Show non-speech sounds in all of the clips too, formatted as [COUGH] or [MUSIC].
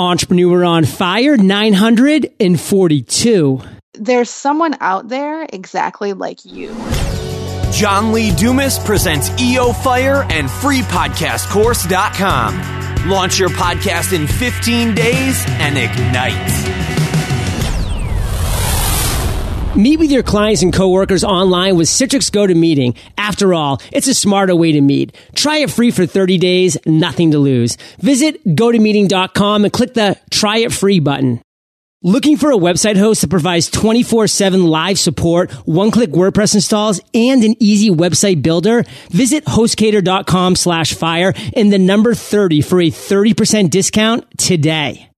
Entrepreneur on Fire 942. There's someone out there exactly like you. John Lee Dumas presents EO Fire and freepodcastcourse.com. Launch your podcast in 15 days and ignite. Meet with your clients and coworkers online with Citrix GoToMeeting. After all, it's a smarter way to meet. Try it free for 30 days, nothing to lose. Visit gotomeeting.com and click the try it free button. Looking for a website host that provides 24-7 live support, one-click WordPress installs, and an easy website builder? Visit hostgator.com slash fire and the number 30 for a 30% discount today.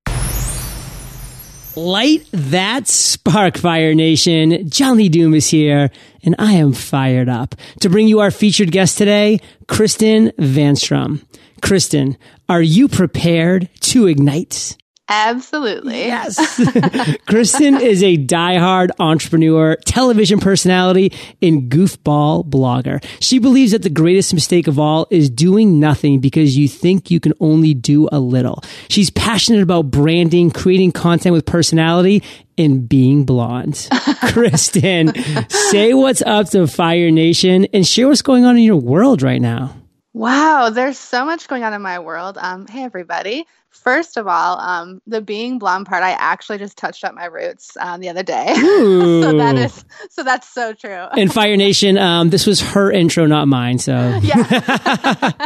Light that spark, Fire Nation. John Lee Dumas here, and I am fired up to bring you our featured guest today, Kristen Vanstrom. Kristen, are you prepared to ignite? Absolutely. Yes. [LAUGHS] [LAUGHS] Kristen is a diehard entrepreneur, television personality, and goofball blogger. She believes that the greatest mistake of all is doing nothing because you think you can only do a little. She's passionate about branding, creating content with personality, and being blonde. [LAUGHS] Kristen, say what's up to Fire Nation and share what's going on in your world right now. Wow, there's so much going on in my world. Um, hey everybody. First of all, um, the being blonde part, I actually just touched up my roots um, the other day. [LAUGHS] so that is so that's so true. In Fire Nation, um, this was her intro, not mine. So yeah. [LAUGHS]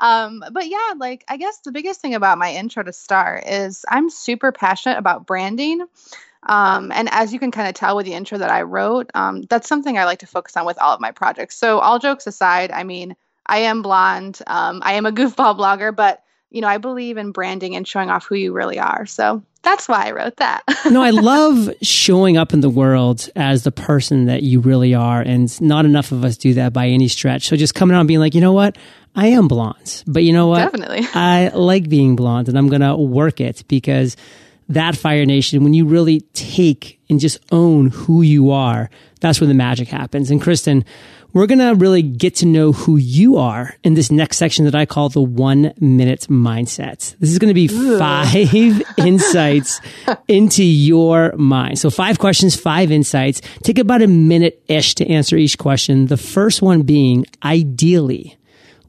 um, but yeah, like I guess the biggest thing about my intro to start is I'm super passionate about branding. Um, and as you can kind of tell with the intro that I wrote, um, that's something I like to focus on with all of my projects. So, all jokes aside, I mean, I am blonde. Um, I am a [LAUGHS] goofball blogger, but you know, I believe in branding and showing off who you really are. So that's why I wrote that. [LAUGHS] no, I love showing up in the world as the person that you really are. And not enough of us do that by any stretch. So just coming out and being like, you know what? I am blonde, but you know what? Definitely. [LAUGHS] I like being blonde and I'm going to work it because that Fire Nation, when you really take and just own who you are, that's where the magic happens. And Kristen, we're going to really get to know who you are in this next section that I call the one minute mindset. This is going to be five [LAUGHS] insights into your mind. So five questions, five insights. Take about a minute ish to answer each question. The first one being ideally,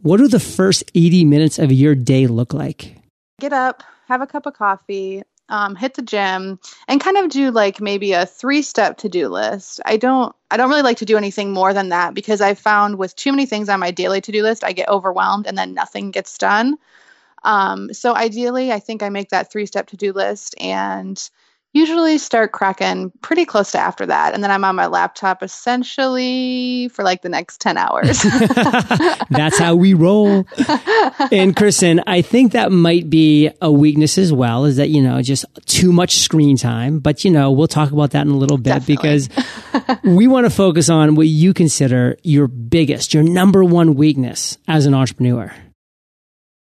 what do the first 80 minutes of your day look like? Get up, have a cup of coffee, um, hit the gym and kind of do like maybe a three step to do list. I don't I don't really like to do anything more than that because I've found with too many things on my daily to do list, I get overwhelmed and then nothing gets done. Um, so ideally, I think I make that three step to do list and usually start cracking pretty close to after that. And then I'm on my laptop essentially for like the next 10 hours. [LAUGHS] [LAUGHS] That's how we roll. And Kristen, I think that might be a weakness as well, is that, you know, just too much screen time. But, you know, we'll talk about that in a little bit Definitely. because [LAUGHS] we want to focus on what you consider your biggest, your number one weakness as an entrepreneur.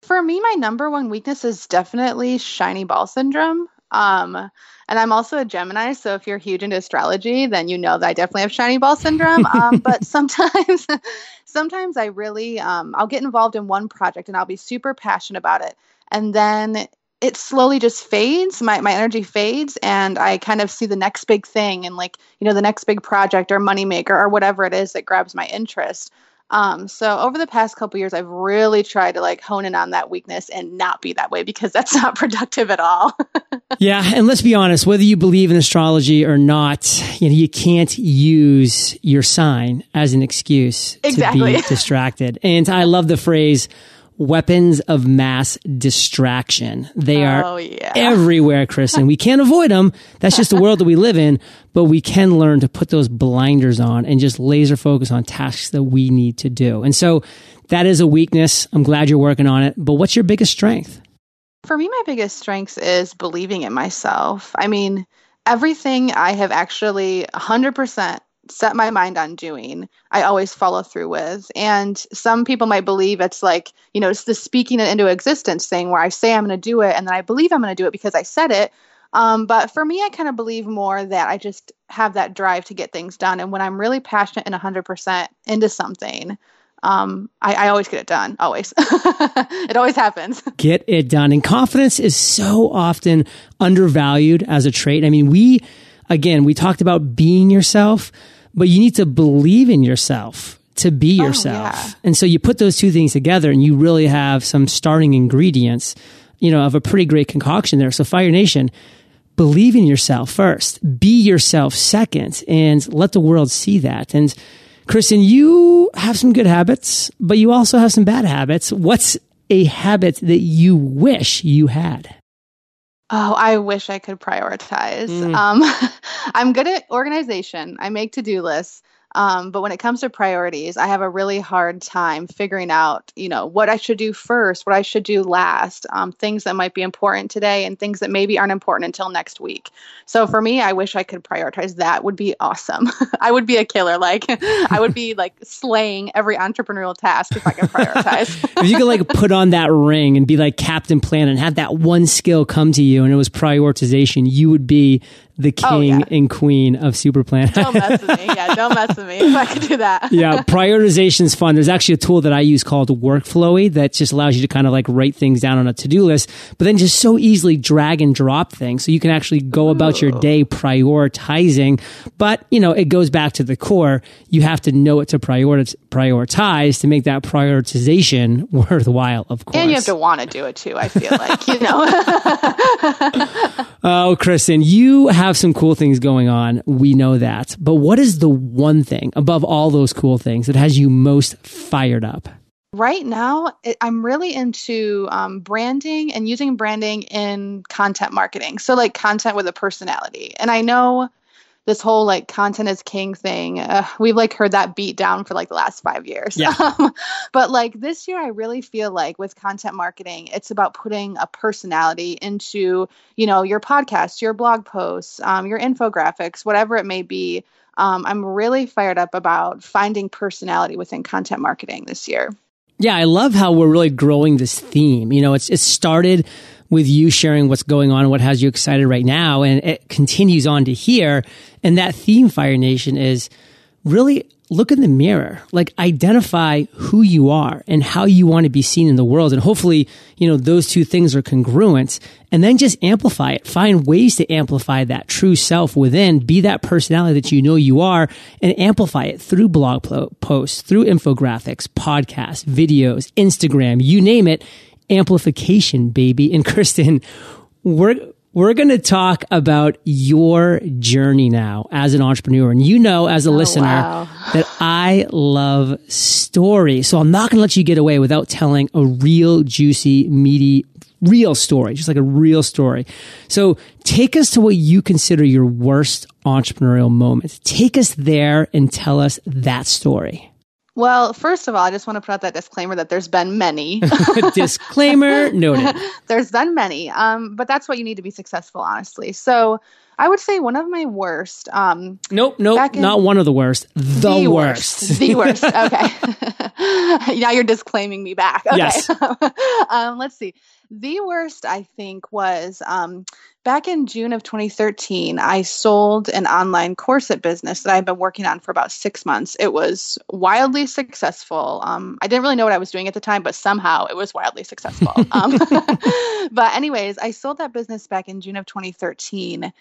For me, my number one weakness is definitely shiny ball syndrome. Um, and I'm also a Gemini, so if you're huge into astrology, then you know that I definitely have shiny ball syndrome. Um, [LAUGHS] but sometimes, [LAUGHS] sometimes I really, um, I'll get involved in one project and I'll be super passionate about it, and then it slowly just fades. My my energy fades, and I kind of see the next big thing, and like you know the next big project or moneymaker or whatever it is that grabs my interest. Um, so over the past couple years, I've really tried to like hone in on that weakness and not be that way because that's [LAUGHS] not productive at all. [LAUGHS] yeah, and let's be honest, whether you believe in astrology or not, you know, you can't use your sign as an excuse exactly. to be [LAUGHS] distracted. And I love the phrase weapons of mass distraction. They are oh, yeah. everywhere, Kristen. we can't avoid them. That's just the world that we live in, but we can learn to put those blinders on and just laser focus on tasks that we need to do. And so that is a weakness. I'm glad you're working on it, but what's your biggest strength? For me, my biggest strength is believing in myself. I mean, everything I have actually 100% set my mind on doing, I always follow through with. And some people might believe it's like, you know, it's the speaking it into existence thing where I say I'm going to do it and then I believe I'm going to do it because I said it. Um, but for me, I kind of believe more that I just have that drive to get things done. And when I'm really passionate and 100% into something, um, I, I always get it done. Always. [LAUGHS] it always happens. [LAUGHS] Get it done. And confidence is so often undervalued as a trait. I mean, we, again, we talked about being yourself, but you need to believe in yourself to be Oh, yourself. yeah. And so you put those two things together and you really have some starting ingredients, you know, of a pretty great concoction there. So Fire Nation, believe in yourself first, be yourself second, and let the world see that. And Kristen, you have some good habits, but you also have some bad habits. What's a habit that you wish you had? Oh, I wish I could prioritize. Mm. Um, [LAUGHS] I'm good at organization. I make to-do lists. Um, but when it comes to priorities, I have a really hard time figuring out, you know, what I should do first, what I should do last, um, things that might be important today and things that maybe aren't important until next week. So for me, I wish I could prioritize. That would be awesome. [LAUGHS] I would be a killer. Like I would be like slaying every entrepreneurial task if I could prioritize. [LAUGHS] if you could like put on that ring and be like Captain Planet and have that one skill come to you and it was prioritization, you would be the oh, king Oh, yeah. and queen of Super Planet. don't mess with me. Yeah, don't mess with me if I could do that. yeah, [LAUGHS] prioritization is fun. There's actually a tool that I use called Workflowy that just allows you to kind of like write things down on a to-do list, but then just so easily drag and drop things. So you can actually go about your day prioritizing. But, you know, it goes back to the core. You have to know what to prioritize, prioritize to make that prioritization [LAUGHS] worthwhile, of course. And you have to want to do it too, I feel like, you know. [LAUGHS] Oh, Kristen, you have some cool things going on. We know that. But what is the one thing above all those cool things that has you most fired up? right now, I'm really into um, branding and using branding in content marketing. So, like content with a personality. And I know this whole like content is king thing. Uh, we've like heard that beat down for like the last five years. Yeah. [LAUGHS] Um, but like this year, I really feel like with content marketing, it's about putting a personality into you know your podcast, your blog posts, um, your infographics, whatever it may be. Um, I'm really fired up about finding personality within content marketing this year. Yeah, I love how we're really growing this theme. You know, it's it started with you sharing what's going on, what has you excited right now, and it continues on to here. And that theme, Fire Nation, is really look in the mirror, like identify who you are and how you want to be seen in the world. And hopefully, you know, those two things are congruent and then just amplify it. Find ways to amplify that true self within, be that personality that you know you are and amplify it through blog po- posts, through infographics, podcasts, videos, Instagram, you name it. Amplification, baby. And [LAUGHS] Kristen, we're, we're going to talk about your journey now as an entrepreneur. And you know, as a oh, listener, wow. [LAUGHS] that I love stories. So I'm not going to let you get away without telling a real juicy, meaty, real story, just like a real story. So take us to what you consider your worst entrepreneurial moment. Take us there and tell us that story. Well, first of all, I just want to put out that disclaimer that there's been many. [LAUGHS] [LAUGHS] Disclaimer noted. [LAUGHS] there's been many, um, but that's what you need to be successful, honestly. So I would say one of my worst. Um, Nope, nope, not one of the worst. The, worst. the worst. Okay. now you're disclaiming me back. Okay. Yes. um, let's see. The worst, I think, was um, back in June of 2013. I sold an online corset business that I've been working on for about six months. It was wildly successful. Um, I didn't really know what I was doing at the time, but somehow it was wildly successful. [LAUGHS] um, [LAUGHS] but, anyways, I sold that business back in June of 2013.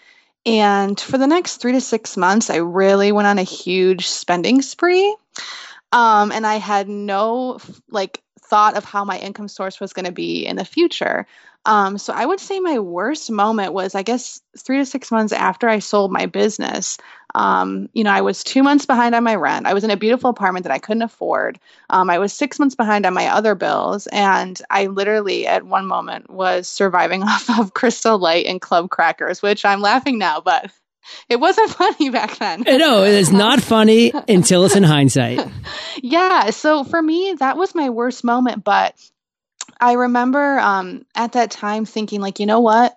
And for the next three to six months, I really went on a huge spending spree. Um, and I had no like thought of how my income source was going to be in the future. Um, so I would say my worst moment was, I guess, three to six months after I sold my business. Um, you know, I was two months behind on my rent. I was in a beautiful apartment that I couldn't afford. Um, I was six months behind on my other bills. And I literally, at one moment, was surviving [LAUGHS] off of Crystal Light and Club Crackers, which I'm laughing now, but it wasn't [LAUGHS] funny back then. No, it's not funny until it's in hindsight. [LAUGHS] Yeah. So for me, that was my worst moment. But I remember um, at that time thinking, like, you know what?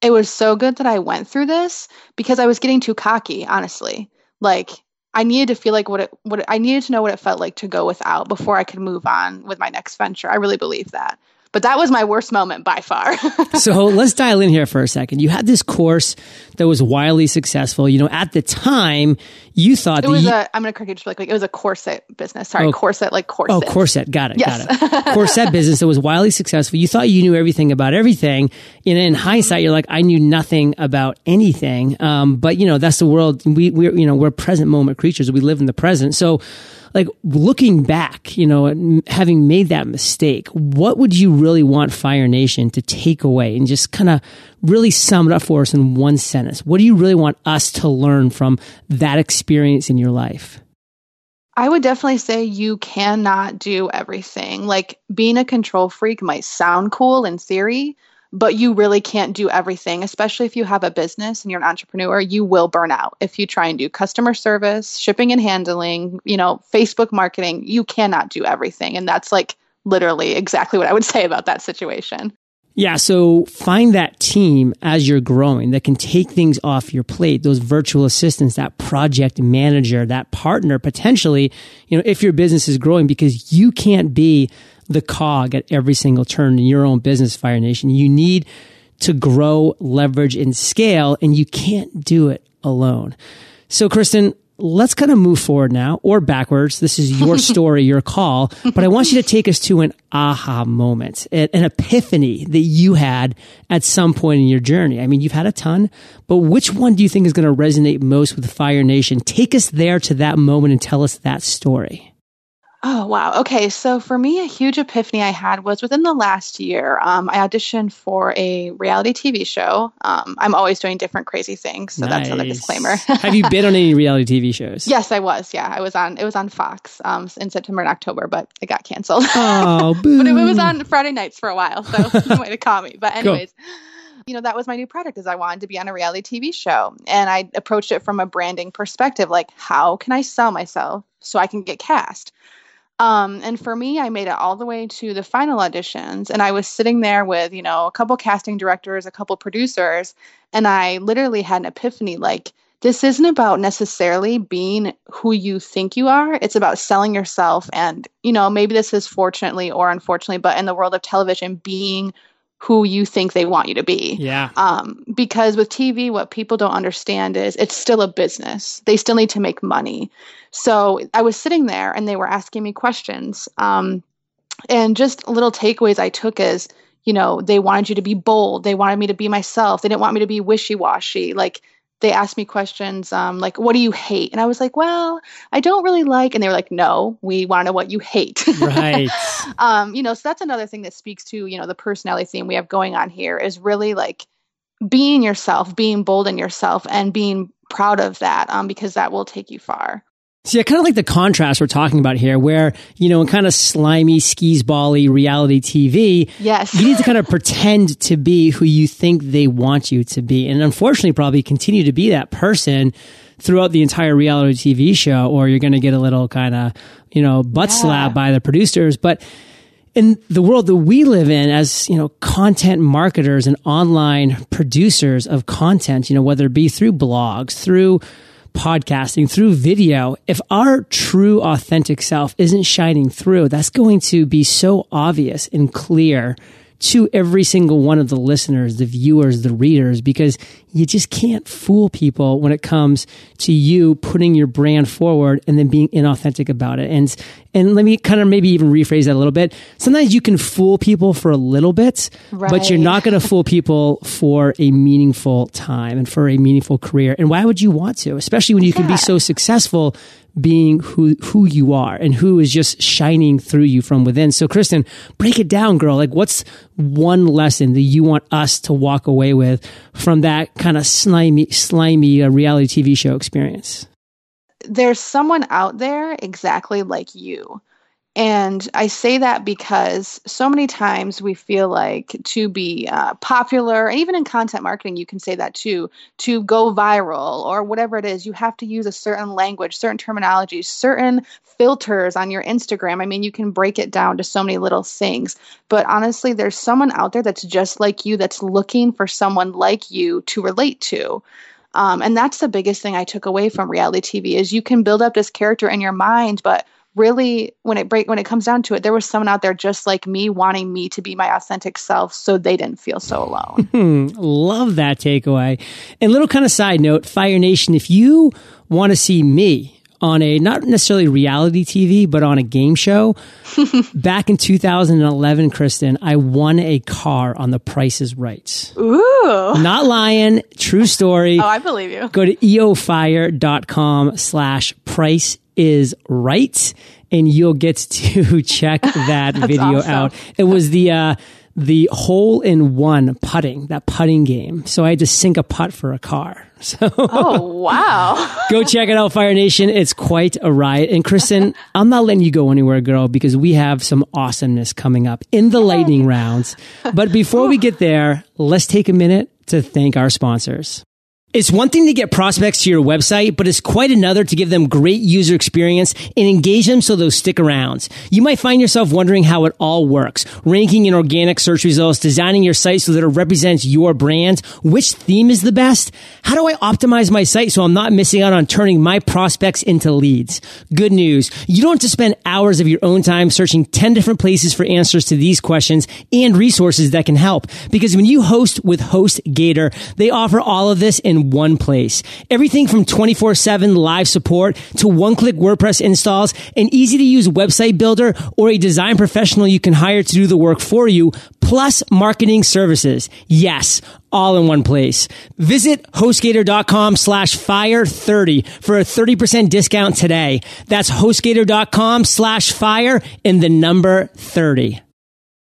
It was so good that I went through this because I was getting too cocky, honestly. Like, I needed to feel like what it, what it, I needed to know what it felt like to go without before I could move on with my next venture. I really believe that. But that was my worst moment by far. [LAUGHS] so let's dial in here for a second. You had this course that was wildly successful. You know, at the time, you thought it was you, a. I'm going to correct you just like, like it was a corset business. Sorry, oh, corset like corset. Oh, corset. Got it. Yes. Got it. [LAUGHS] corset business that was wildly successful. You thought you knew everything about everything. And in hindsight, you're like, I knew nothing about anything. Um, but you know, that's the world. We we're you know we're present moment creatures. We live in the present. So like looking back, you know, having made that mistake, what would you really want Fire Nation to take away and just kind of really sum it up for us in one sentence? What do you really want us to learn from that experience in your life? I would definitely say you cannot do everything. Like being a control freak might sound cool in theory, but you really can't do everything, especially if you have a business and you're an entrepreneur, you will burn out. If you try and do customer service, shipping and handling, you know, Facebook marketing, you cannot do everything. And that's like literally exactly what I would say about that situation. Yeah, so find that team as you're growing that can take things off your plate, those virtual assistants, that project manager, that partner potentially, you know, if your business is growing because you can't be the cog at every single turn in your own business, Fire Nation. You need to grow, leverage, and scale, and you can't do it alone. So, Kristen, let's kind of move forward now or backwards. This is your [LAUGHS] story, your call, but I want you to take us to an aha moment, an epiphany that you had at some point in your journey. I mean, you've had a ton, but which one do you think is going to resonate most with Fire Nation? Take us there to that moment and tell us that story. Oh, wow. Okay. So for me, a huge epiphany I had was within the last year. Um, I auditioned for a reality TV show. Um, I'm always doing different crazy things. So nice. that's another disclaimer. Have you been on any reality TV shows? [LAUGHS] Yes, I was. Yeah. I was on, it was on Fox um, in September and October, but it got canceled. Oh, [LAUGHS] but it, it, was on Friday nights for a while. So no [LAUGHS] way to call me. But, anyways. Cool you know that was my new product is i wanted to be on a reality tv show and i approached it from a branding perspective like how can i sell myself so i can get cast um, and for me, I made it all the way to the final auditions, and I was sitting there with, you know, a couple casting directors, a couple producers, and I literally had an epiphany like, this isn't about necessarily being who you think you are. It's about selling yourself. And, you know, maybe this is fortunately or unfortunately, but in the world of television, being who you think they want you to be. Yeah. Um, because with TV, what people don't understand is it's still a business. They still need to make money. So I was sitting there and they were asking me questions. Um, and just little takeaways I took is, you know, they wanted you to be bold. They wanted me to be myself. They didn't want me to be wishy washy. Like they asked me questions um, like, what do you hate? And I was like, well, I don't really like. And they were like, no, we want to know what you hate. [LAUGHS] Right. um, you know, so that's another thing that speaks to, you know, the personality theme we have going on here is really like being yourself, being bold in yourself and being proud of that um, because that will take you far. See, I kind of like the contrast we're talking about here, where, you know, in kind of slimy, skis bally reality TV, yes. you need to kind of pretend to be who you think they want you to be. And unfortunately, probably continue to be that person throughout the entire reality TV show, or you're going to get a little kind of, you know, butt yeah. slap by the producers. But in the world that we live in as, you know, content marketers and online producers of content, you know, whether it be through blogs, through podcasting, through video, if our true authentic self isn't shining through, that's going to be so obvious and clear to every single one of the listeners, the viewers, the readers, because you just can't fool people when it comes to you putting your brand forward and then being inauthentic about it. And, and let me kind of maybe even rephrase that a little bit. Sometimes you can fool people for a little bit, right. but you're not going to fool people for a meaningful time and for a meaningful career. And why would you want to, especially when you yeah. can be so successful being who who you are and who is just shining through you from within. So Kristen, break it down, girl. Like what's one lesson that you want us to walk away with from that kind of slimy slimy uh, reality TV show experience? There's someone out there exactly like you. And I say that because so many times we feel like to be uh, popular, and even in content marketing, you can say that too, to go viral or whatever it is, you have to use a certain language, certain terminology, certain filters on your Instagram. I mean, you can break it down to so many little things. But honestly, there's someone out there that's just like you that's looking for someone like you to relate to. Um, and that's the biggest thing I took away from reality TV is you can build up this character in your mind, but really when it break when it comes down to it there was someone out there just like me wanting me to be my authentic self so they didn't feel so alone [LAUGHS] hmm, love that takeaway and little kind of side note fire nation if you want to see me on a not necessarily reality TV, but on a game show. [LAUGHS] Back in 2011, Kristen, I won a car on the Price is Right. Ooh. Not lying. True story. oh, I believe you. Go to eofire.com slash price is right and you'll get to [LAUGHS] check that video awesome. out. It was the, uh, the hole in one putting, that putting game. So I had to sink a putt for a car. [LAUGHS] So Oh wow. [LAUGHS] go check it out, Fire Nation. It's quite a ride. And Kristen, I'm not letting you go anywhere, girl, because we have some awesomeness coming up in the lightning rounds. But before we get there, let's take a minute to thank our sponsors. It's one thing to get prospects to your website, but it's quite another to give them great user experience and engage them so they'll stick around. You might find yourself wondering how it all works. Ranking in organic search results, designing your site so that it represents your brand. Which theme is the best? How do I optimize my site so I'm not missing out on turning my prospects into leads? Good news. You don't have to spend hours of your own time searching 10 different places for answers to these questions and resources that can help. Because when you host with HostGator, they offer all of this in one place. Everything from 24-7 live support to one-click WordPress installs, an easy-to-use website builder, or a design professional you can hire to do the work for you, plus marketing services. Yes, all in one place. Visit HostGator.com slash fire30 for a 30% discount today. That's HostGator.com slash fire and the number 30.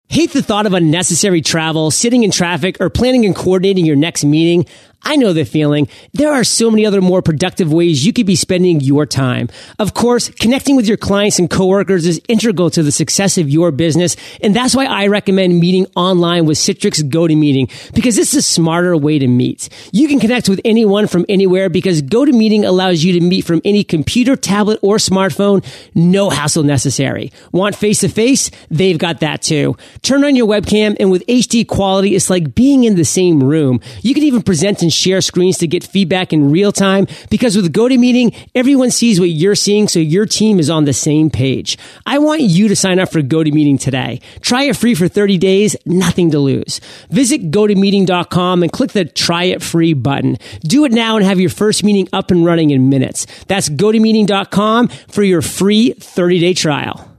Hate the thought of unnecessary travel, sitting in traffic, or planning and coordinating your next meeting? I know the feeling. There are so many other more productive ways you could be spending your time. Of course, connecting with your clients and coworkers is integral to the success of your business. And that's why I recommend meeting online with Citrix GoToMeeting because it's a smarter way to meet. You can connect with anyone from anywhere because GoToMeeting allows you to meet from any computer, tablet, or smartphone. No hassle necessary. Want face to face? They've got that too. Turn on your webcam and with HD quality, it's like being in the same room. You can even present and share screens to get feedback in real time because with GoToMeeting, everyone sees what you're seeing so your team is on the same page. I want you to sign up for GoToMeeting today. Try it free for 30 days, nothing to lose. Visit gotomeeting.com and click the try it free button. Do it now and have your first meeting up and running in minutes. That's gotomeeting.com for your free 30 day trial.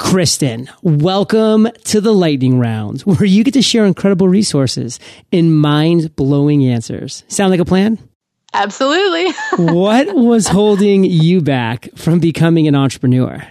Kristen, welcome to the lightning round [LAUGHS] where you get to share incredible resources and mind blowing answers. Sound like a plan? Absolutely. [LAUGHS] what was holding you back from becoming an entrepreneur?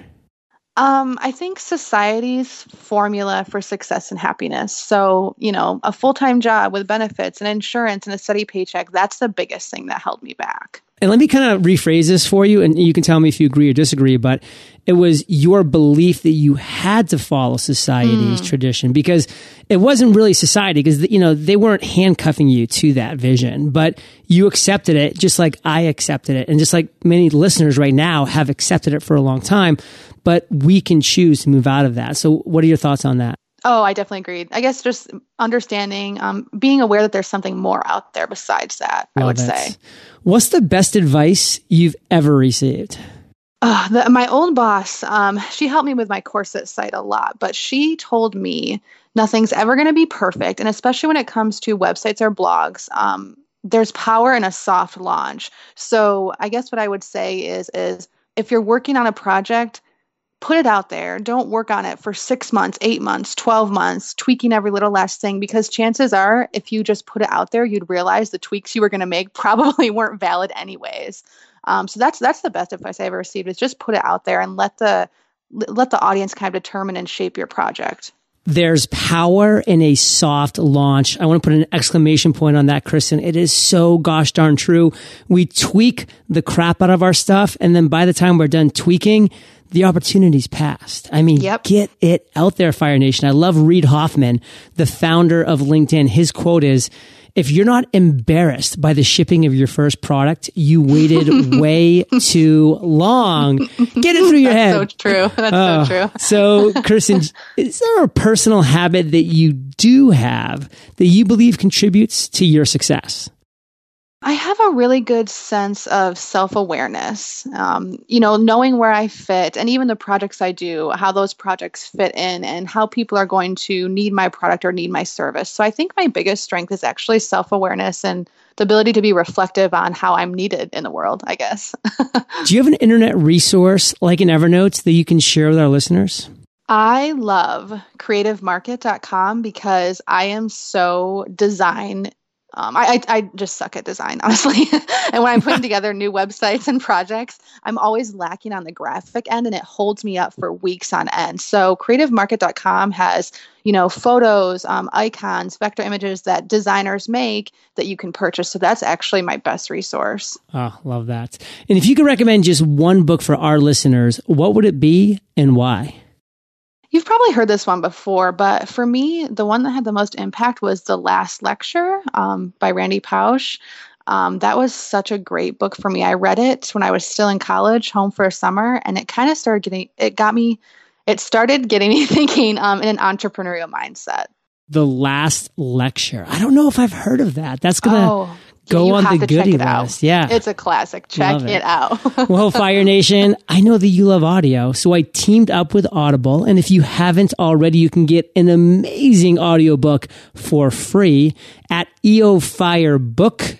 Um, I think society's formula for success and happiness. So, you know, a full time job with benefits and insurance and a steady paycheck, that's the biggest thing that held me back. And let me kind of rephrase this for you, and you can tell me if you agree or disagree, but it was your belief that you had to follow society's mm. tradition because it wasn't really society because, you know, they weren't handcuffing you to that vision, but you accepted it just like I accepted it. And just like many listeners right now have accepted it for a long time, but we can choose to move out of that. So what are your thoughts on that? Oh, I definitely agree. I guess just understanding, um, being aware that there's something more out there besides that, Love I would it. say. What's the best advice you've ever received? Uh, the, my old boss, um, she helped me with my corset site a lot, but she told me nothing's ever going to be perfect. And especially when it comes to websites or blogs, um, there's power in a soft launch. So I guess what I would say is, is if you're working on a project, put it out there. Don't work on it for six months, eight months, 12 months, tweaking every little last thing, because chances are, if you just put it out there, you'd realize the tweaks you were going to make [LAUGHS] probably weren't valid anyways. Um, so that's that's the best advice I ever received is just put it out there and let the let the audience kind of determine and shape your project. There's power in a soft launch. I want to put an exclamation point on that, Kristen. It is so gosh darn true. We tweak the crap out of our stuff. And then by the time we're done tweaking, the opportunity's passed. I mean, yep. get it out there, Fire Nation. I love Reid Hoffman, the founder of LinkedIn. His quote is, if you're not embarrassed by the shipping of your first product, you waited [LAUGHS] way too long. Get it through your That's head. So true. That's uh, so true. so, Kristen, is there a personal habit that you do have that you believe contributes to your success? I have a really good sense of self awareness. Um, you know, knowing where I fit and even the projects I do, how those projects fit in and how people are going to need my product or need my service. So I think my biggest strength is actually self awareness and the ability to be reflective on how I'm needed in the world, I guess. [LAUGHS] do you have an internet resource like an Evernote that you can share with our listeners? I love creativemarket.com because I am so design um, I, I, I just suck at design, [LAUGHS] honestly. and when I'm putting [LAUGHS] together new websites and projects, I'm always lacking on the graphic end, and it holds me up for weeks on end. So, CreativeMarket.com has you know photos, um, icons, vector images that designers make that you can purchase. So that's actually my best resource. Oh, love that! And if you could recommend just one book for our listeners, what would it be and why? You've probably heard this one before, but for me, the one that had the most impact was The Last Lecture um, by Randy Pausch. Um, that was such a great book for me. I read it when I was still in college, home for a summer, and it kind of started getting, it got me, it started getting [LAUGHS] me thinking um, in an entrepreneurial mindset. The Last Lecture. I don't know if I've heard of that. That's going to. Oh go you on the goodie list. Out. Yeah. It's a classic. Check it. it. out. [LAUGHS] well, Fire Nation, I know that you love audio, so I teamed up with Audible. And if you haven't already, you can get an amazing audiobook for free at eofirebook.com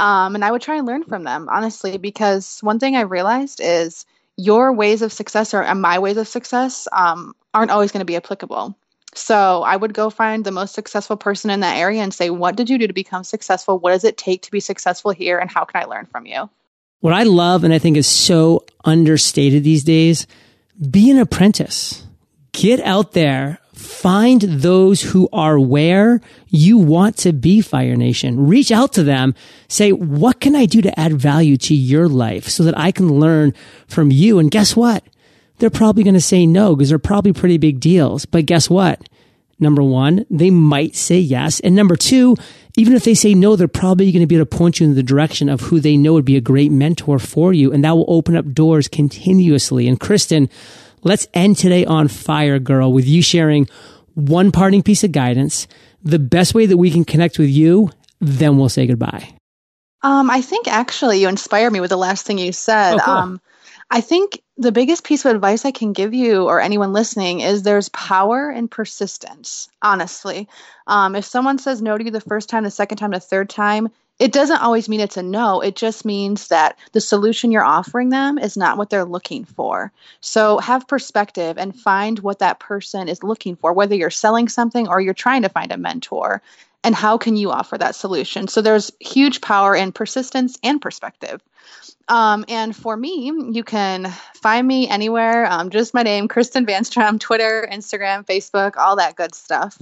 um, and I would try and learn from them, honestly, because one thing I realized is your ways of success or my ways of success um, aren't always going to be applicable. So I would go find the most successful person in that area and say, What did you do to become successful? What does it take to be successful here? And how can I learn from you? What I love and I think is so understated these days be an apprentice. Get out there, Find those who are where you want to be, Fire Nation. Reach out to them. Say, what can I do to add value to your life so that I can learn from you? And guess what? They're probably going to say no because they're probably pretty big deals. But guess what? Number one, they might say yes. And number two, even if they say no, they're probably going to be able to point you in the direction of who they know would be a great mentor for you. And that will open up doors continuously. And Kristen, Let's end today on fire, girl, with you sharing one parting piece of guidance, the best way that we can connect with you, then we'll say goodbye. Um, I think actually you inspired me with the last thing you said. Oh, cool. Um, I think the biggest piece of advice I can give you or anyone listening is there's power in persistence, honestly. Um, if someone says no to you the first time, the second time, the third time, it doesn't always mean it's a no. It just means that the solution you're offering them is not what they're looking for. So have perspective and find what that person is looking for, whether you're selling something or you're trying to find a mentor. And how can you offer that solution? So there's huge power in persistence and perspective. Um, and for me, you can find me anywhere. Um, just my name, Kristen Vanstrom, Twitter, Instagram, Facebook, all that good stuff.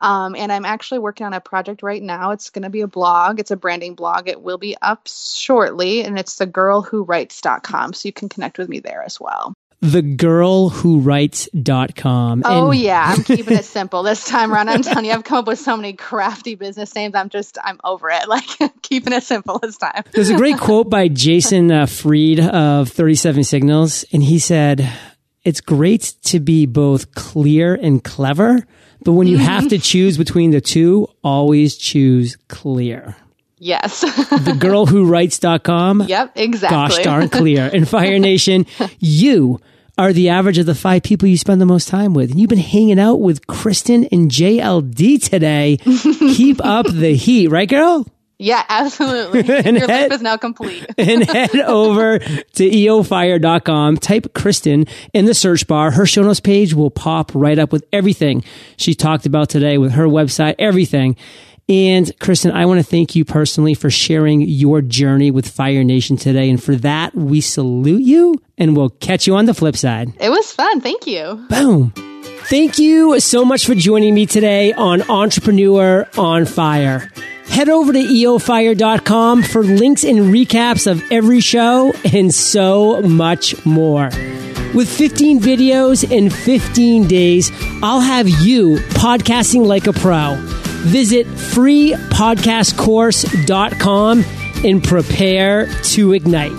Um, and I'm actually working on a project right now. It's going to be a blog. It's a branding blog. It will be up shortly, and it's thegirlwhowrites.com. So you can connect with me there as well. Thegirlwhowrites.com. Oh, and- yeah. I'm [LAUGHS] keeping it simple this time around. I'm telling you, I've come up with so many crafty business names. I'm just, I'm over it. [LAUGHS] Like keeping it simple this time. There's a great quote by Jason uh, Fried of 37 Signals, and he said, It's great to be both clear and clever but when you [LAUGHS] have to choose between the two, always choose clear. Yes. [LAUGHS] the girl who writes.com. Yep, exactly. Gosh darn clear. And Fire Nation, you are the average of the five people you spend the most time with. And you've been hanging out with Kristen and JLD today. [LAUGHS] Keep up the heat, right, girl? Yeah, [LAUGHS] absolutely. [LAUGHS] Your head, life is now complete. [LAUGHS] and head over to eofire.com, type Kristen in the search bar. Her show notes page will pop right up with everything she talked about today with her website, everything. And Kristen, I want to thank you personally for sharing your journey with Fire Nation today. And for that, we salute you and we'll catch you on the flip side. It was fun. Thank you. Boom. Thank you so much for joining me today on Entrepreneur on Fire. Head over to eofire.com for links and recaps of every show and so much more. With 15 videos in 15 days, I'll have you podcasting like a pro. Visit freepodcastcourse.com and prepare to ignite.